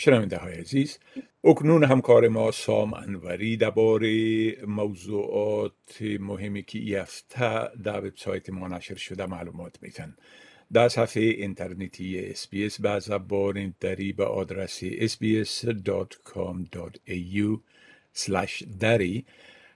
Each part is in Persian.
شنونده های عزیز اکنون همکار ما سام انوری درباره موضوعات مهمی که ای هفته در وبسایت ما نشر شده معلومات میتن. در صفحه اینترنتی اسپیس به زبان دری به آدرس sbs.com.au دری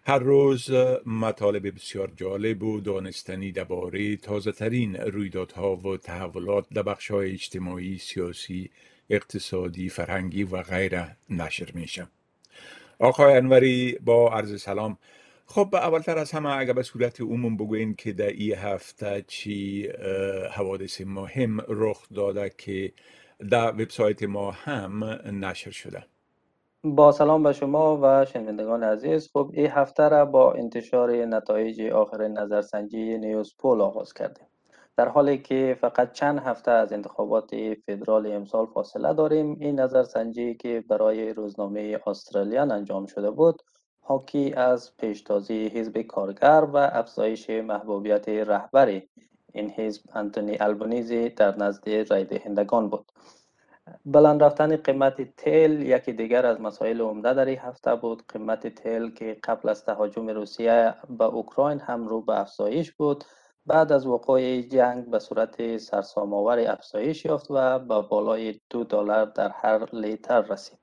هر روز مطالب بسیار جالب و دانستنی درباره تازه ترین رویدادها و تحولات در بخش های اجتماعی، سیاسی، اقتصادی، فرهنگی و غیره نشر میشه. آقای انوری با عرض سلام خب اولتر از همه اگر به صورت عموم بگوین که در این هفته چی حوادث مهم رخ داده که در وبسایت ما هم نشر شده با سلام به شما و شنوندگان عزیز. خب این هفته را با انتشار نتایج آخر نظرسنجی نیوز پول آغاز کردیم. در حالی که فقط چند هفته از انتخابات فدرال امسال فاصله داریم این نظرسنجی که برای روزنامه استرالیان انجام شده بود حاکی از پیشتازی حزب کارگر و افزایش محبوبیت رهبر این حزب انتونی البنیزی در نزد رای دهندگان بود. بلند رفتن قیمت تیل یکی دیگر از مسائل عمده در این هفته بود. قیمت تیل که قبل از تهاجم روسیه به اوکراین هم رو به افزایش بود. بعد از وقوع جنگ به صورت سرسام‌آور افزایش یافت و به بالای دو دلار در هر لیتر رسید.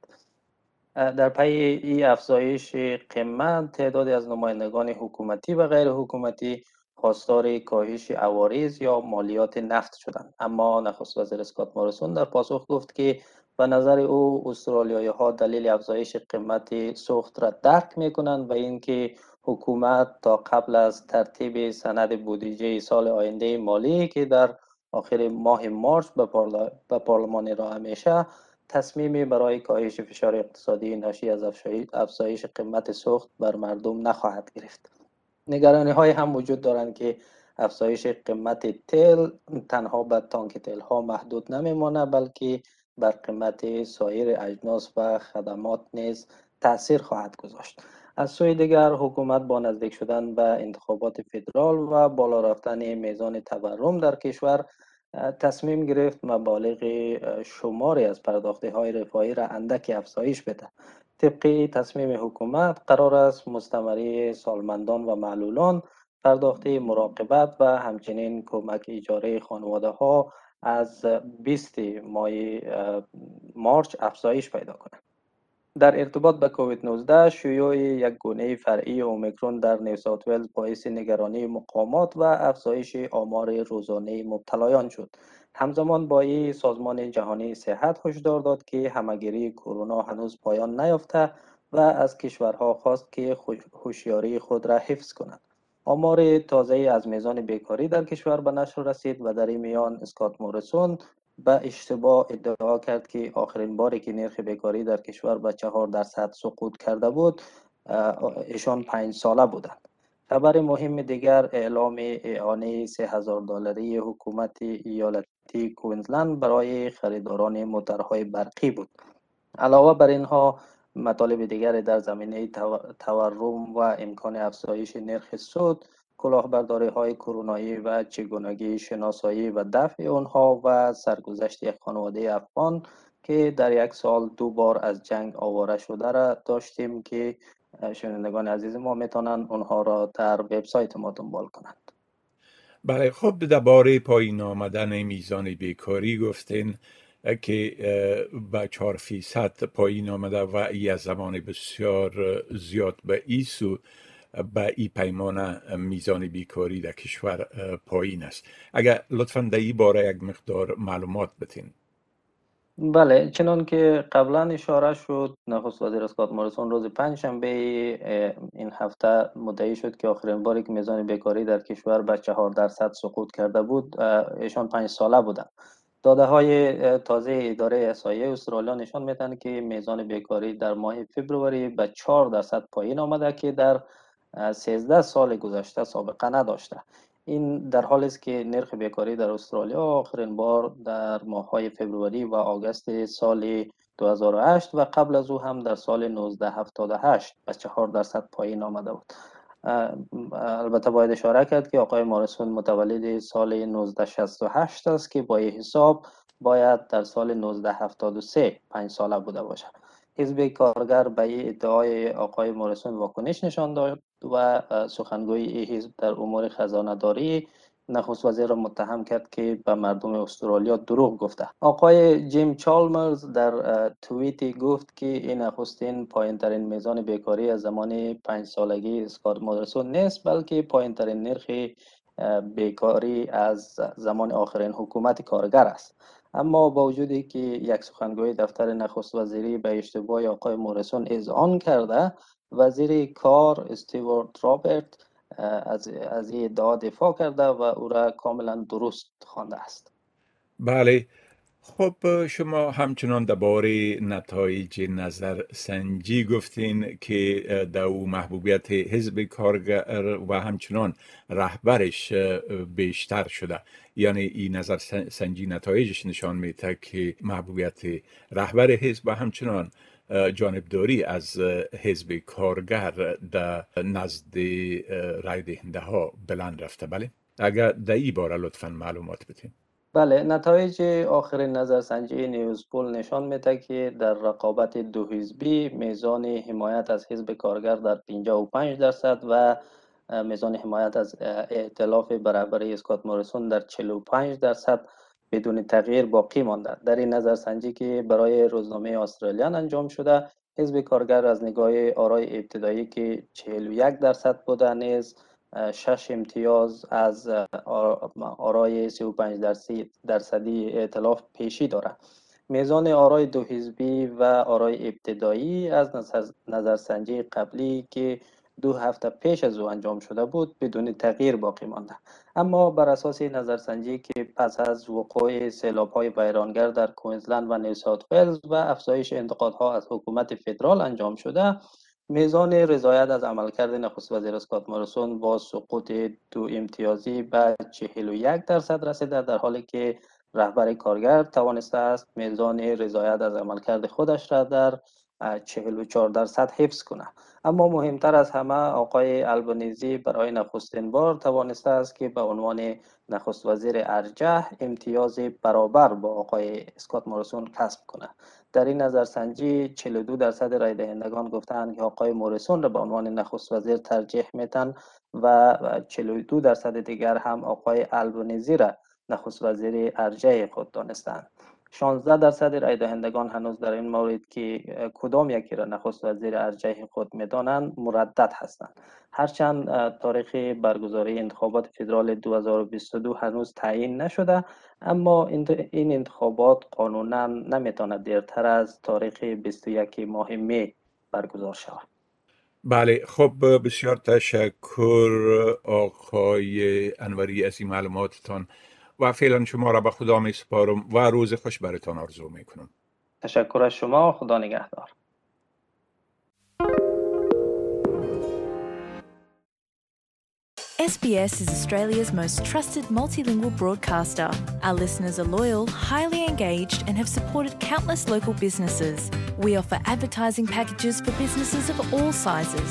در پی این افزایش قیمت تعدادی از نمایندگان حکومتی و غیر حکومتی خواستار کاهش عوارض یا مالیات نفت شدند اما نخست وزیر اسکات مارسون در پاسخ گفت که به نظر او استرالیایی ها دلیل افزایش قیمت سوخت را درک می کنند و اینکه حکومت تا قبل از ترتیب سند بودجه سال آینده مالی که در آخر ماه مارچ به پارلمان را همیشه تصمیمی برای کاهش فشار اقتصادی ناشی از افزایش قیمت سوخت بر مردم نخواهد گرفت. نگرانی های هم وجود دارند که افزایش قیمت تل تنها به تانک تل ها محدود نمیمانه بلکه بر قیمت سایر اجناس و خدمات نیز تاثیر خواهد گذاشت. از سوی دیگر حکومت با نزدیک شدن به انتخابات فدرال و بالا رفتن میزان تورم در کشور تصمیم گرفت مبالغ شماری از پرداخته های رفاهی را اندک افزایش بده. طبق تصمیم حکومت قرار است مستمری سالمندان و معلولان پرداخته مراقبت و همچنین کمک اجاره خانواده ها از 20 ماه مارچ افزایش پیدا کنند در ارتباط به کووید 19 شیوع یک گونه فرعی اومیکرون در نیو ساوت ولز باعث نگرانی مقامات و افزایش آمار روزانه مبتلایان شد. همزمان با این سازمان جهانی صحت هشدار داد که همگیری کرونا هنوز پایان نیافته و از کشورها خواست که هوشیاری خود را حفظ کنند آمار تازه از میزان بیکاری در کشور به نشر رسید و در این میان اسکات مورسون به اشتباه ادعا کرد که آخرین باری که نرخ بیکاری در کشور به چهار درصد سقوط کرده بود ایشان پنج ساله بودند. خبر مهم دیگر اعلام اعانه 3000 دلاری حکومت ایالتی کوینزلند برای خریداران موترهای برقی بود. علاوه بر اینها مطالب دیگر در زمینه تورم و امکان افزایش نرخ سود کلاهبرداری های کرونایی و چگونگی شناسایی و دفع آنها و سرگذشت یک خانواده افغان که در یک سال دو بار از جنگ آواره شده را داشتیم که شنوندگان عزیز ما می‌تونن اونها را در وبسایت ما دنبال کنند. بله خب درباره پایین آمدن میزان بیکاری گفتین که به چهار فیصد پایین آمده و ای از زمان بسیار زیاد به ایسو به ای پیمان میزان بیکاری در کشور پایین است. اگر لطفا در این باره یک مقدار معلومات بتین. بله چنان که قبلا اشاره شد نخست وزیر اسکات مارسون روز پنجشنبه این هفته مدعی شد که آخرین باری که میزان بیکاری در کشور به چهار درصد سقوط کرده بود ایشان پنج ساله بودند داده های تازه اداره احصایه استرالیا نشان میدن که میزان بیکاری در ماه فبروری به 4 درصد پایین آمده که در 13 سال گذشته سابقه نداشته. این در حالی است که نرخ بیکاری در استرالیا آخرین بار در ماههای فبروری و آگوست سال 2008 و قبل از او هم در سال 1978 به 4 درصد پایین آمده بود. البته باید اشاره کرد که آقای مارسون متولد سال 1968 است که با حساب باید در سال 1973 پنج ساله بوده باشد. حزب کارگر به ادعای آقای مورسون واکنش نشان داد. و سخنگوی حزب در امور خزانه داری نخست وزیر را متهم کرد که به مردم استرالیا دروغ گفته. آقای جیم چالمرز در توییتی گفت که این نخستین پایین ترین میزان بیکاری از زمان پنج سالگی اسکات مورسون نیست بلکه پایین ترین نرخ بیکاری از زمان آخرین حکومت کارگر است. اما با وجودی که یک سخنگوی دفتر نخست وزیری به اشتباه آقای مورسون اذعان کرده وزیر کار استیوارت رابرت از, از این ادعا دفاع کرده و او را کاملا درست خوانده است. بله. خب شما همچنان درباره نتایج نظر سنجی گفتین که در او محبوبیت حزب کارگر و همچنان رهبرش بیشتر شده. یعنی این نظر سنجی نتایجش نشان میده که محبوبیت رهبر حزب و همچنان جانبداری از حزب کارگر در نزد رای دهنده ها بلند رفته. بله؟ اگر در این باره لطفا معلومات بتین بله نتایج آخرین نظرسنجی نیوزپول نشان میده که در رقابت دو حزبی میزان حمایت از حزب کارگر در 55 درصد و میزان حمایت از ائتلاف برابری اسکات موریسون در 45 درصد بدون تغییر باقی مانده. در این نظرسنجی که برای روزنامه استرالیان انجام شده حزب کارگر از نگاه آرای ابتدایی که 41 درصد بوده نیز شش امتیاز از آرای 35 درصدی ائتلاف پیشی دارد میزان آرای دو حزبی و آرای ابتدایی از نظرسنجی قبلی که دو هفته پیش از او انجام شده بود بدون تغییر باقی مانده. اما بر اساس نظرسنجی که پس از وقوع سیلاب های ویرانگر در کوینزلند و نیوساوت ولز و افزایش انتقادها از حکومت فدرال انجام شده میزان رضایت از عملکرد نخست وزیر اسکات مورسون با سقوط دو امتیازی به 41 درصد رسیده در حالی که رهبر کارگر توانسته است میزان رضایت از عملکرد خودش را در 44 درصد حفظ کنه اما مهمتر از همه آقای البنیزی برای نخستین بار توانسته است که به عنوان نخست وزیر ارجح امتیاز برابر با آقای اسکات مورسون کسب کنه. در این نظرسنجی 42 درصد رای دهندگان گفتند که آقای مورسون را به عنوان نخست وزیر ترجیح میتن و 42 درصد دیگر هم آقای البنیزی را نخست وزیر ارجح خود دانستند 16 درصد رای دهندگان هنوز در این مورد که کدام یکی را نخست وزیر ارجح خود می‌دانند مردد هستند. هرچند تاریخ برگزاری انتخابات فدرال 2022 هنوز تعیین نشده اما این انتخابات قانونا نمی‌تواند دیرتر از تاریخ 21 ماه می برگزار شود. بله خب بسیار تشکر آقای انوری از این معلوماتتان و فعلا شما را به خدا می سپارم و روز خوش برتان آرزو می کنم تشکر از شما خدا نگهدار SBS is Australia's most trusted multilingual broadcaster. Our listeners are loyal, highly engaged, and have supported countless local businesses. We offer advertising packages for businesses of all sizes.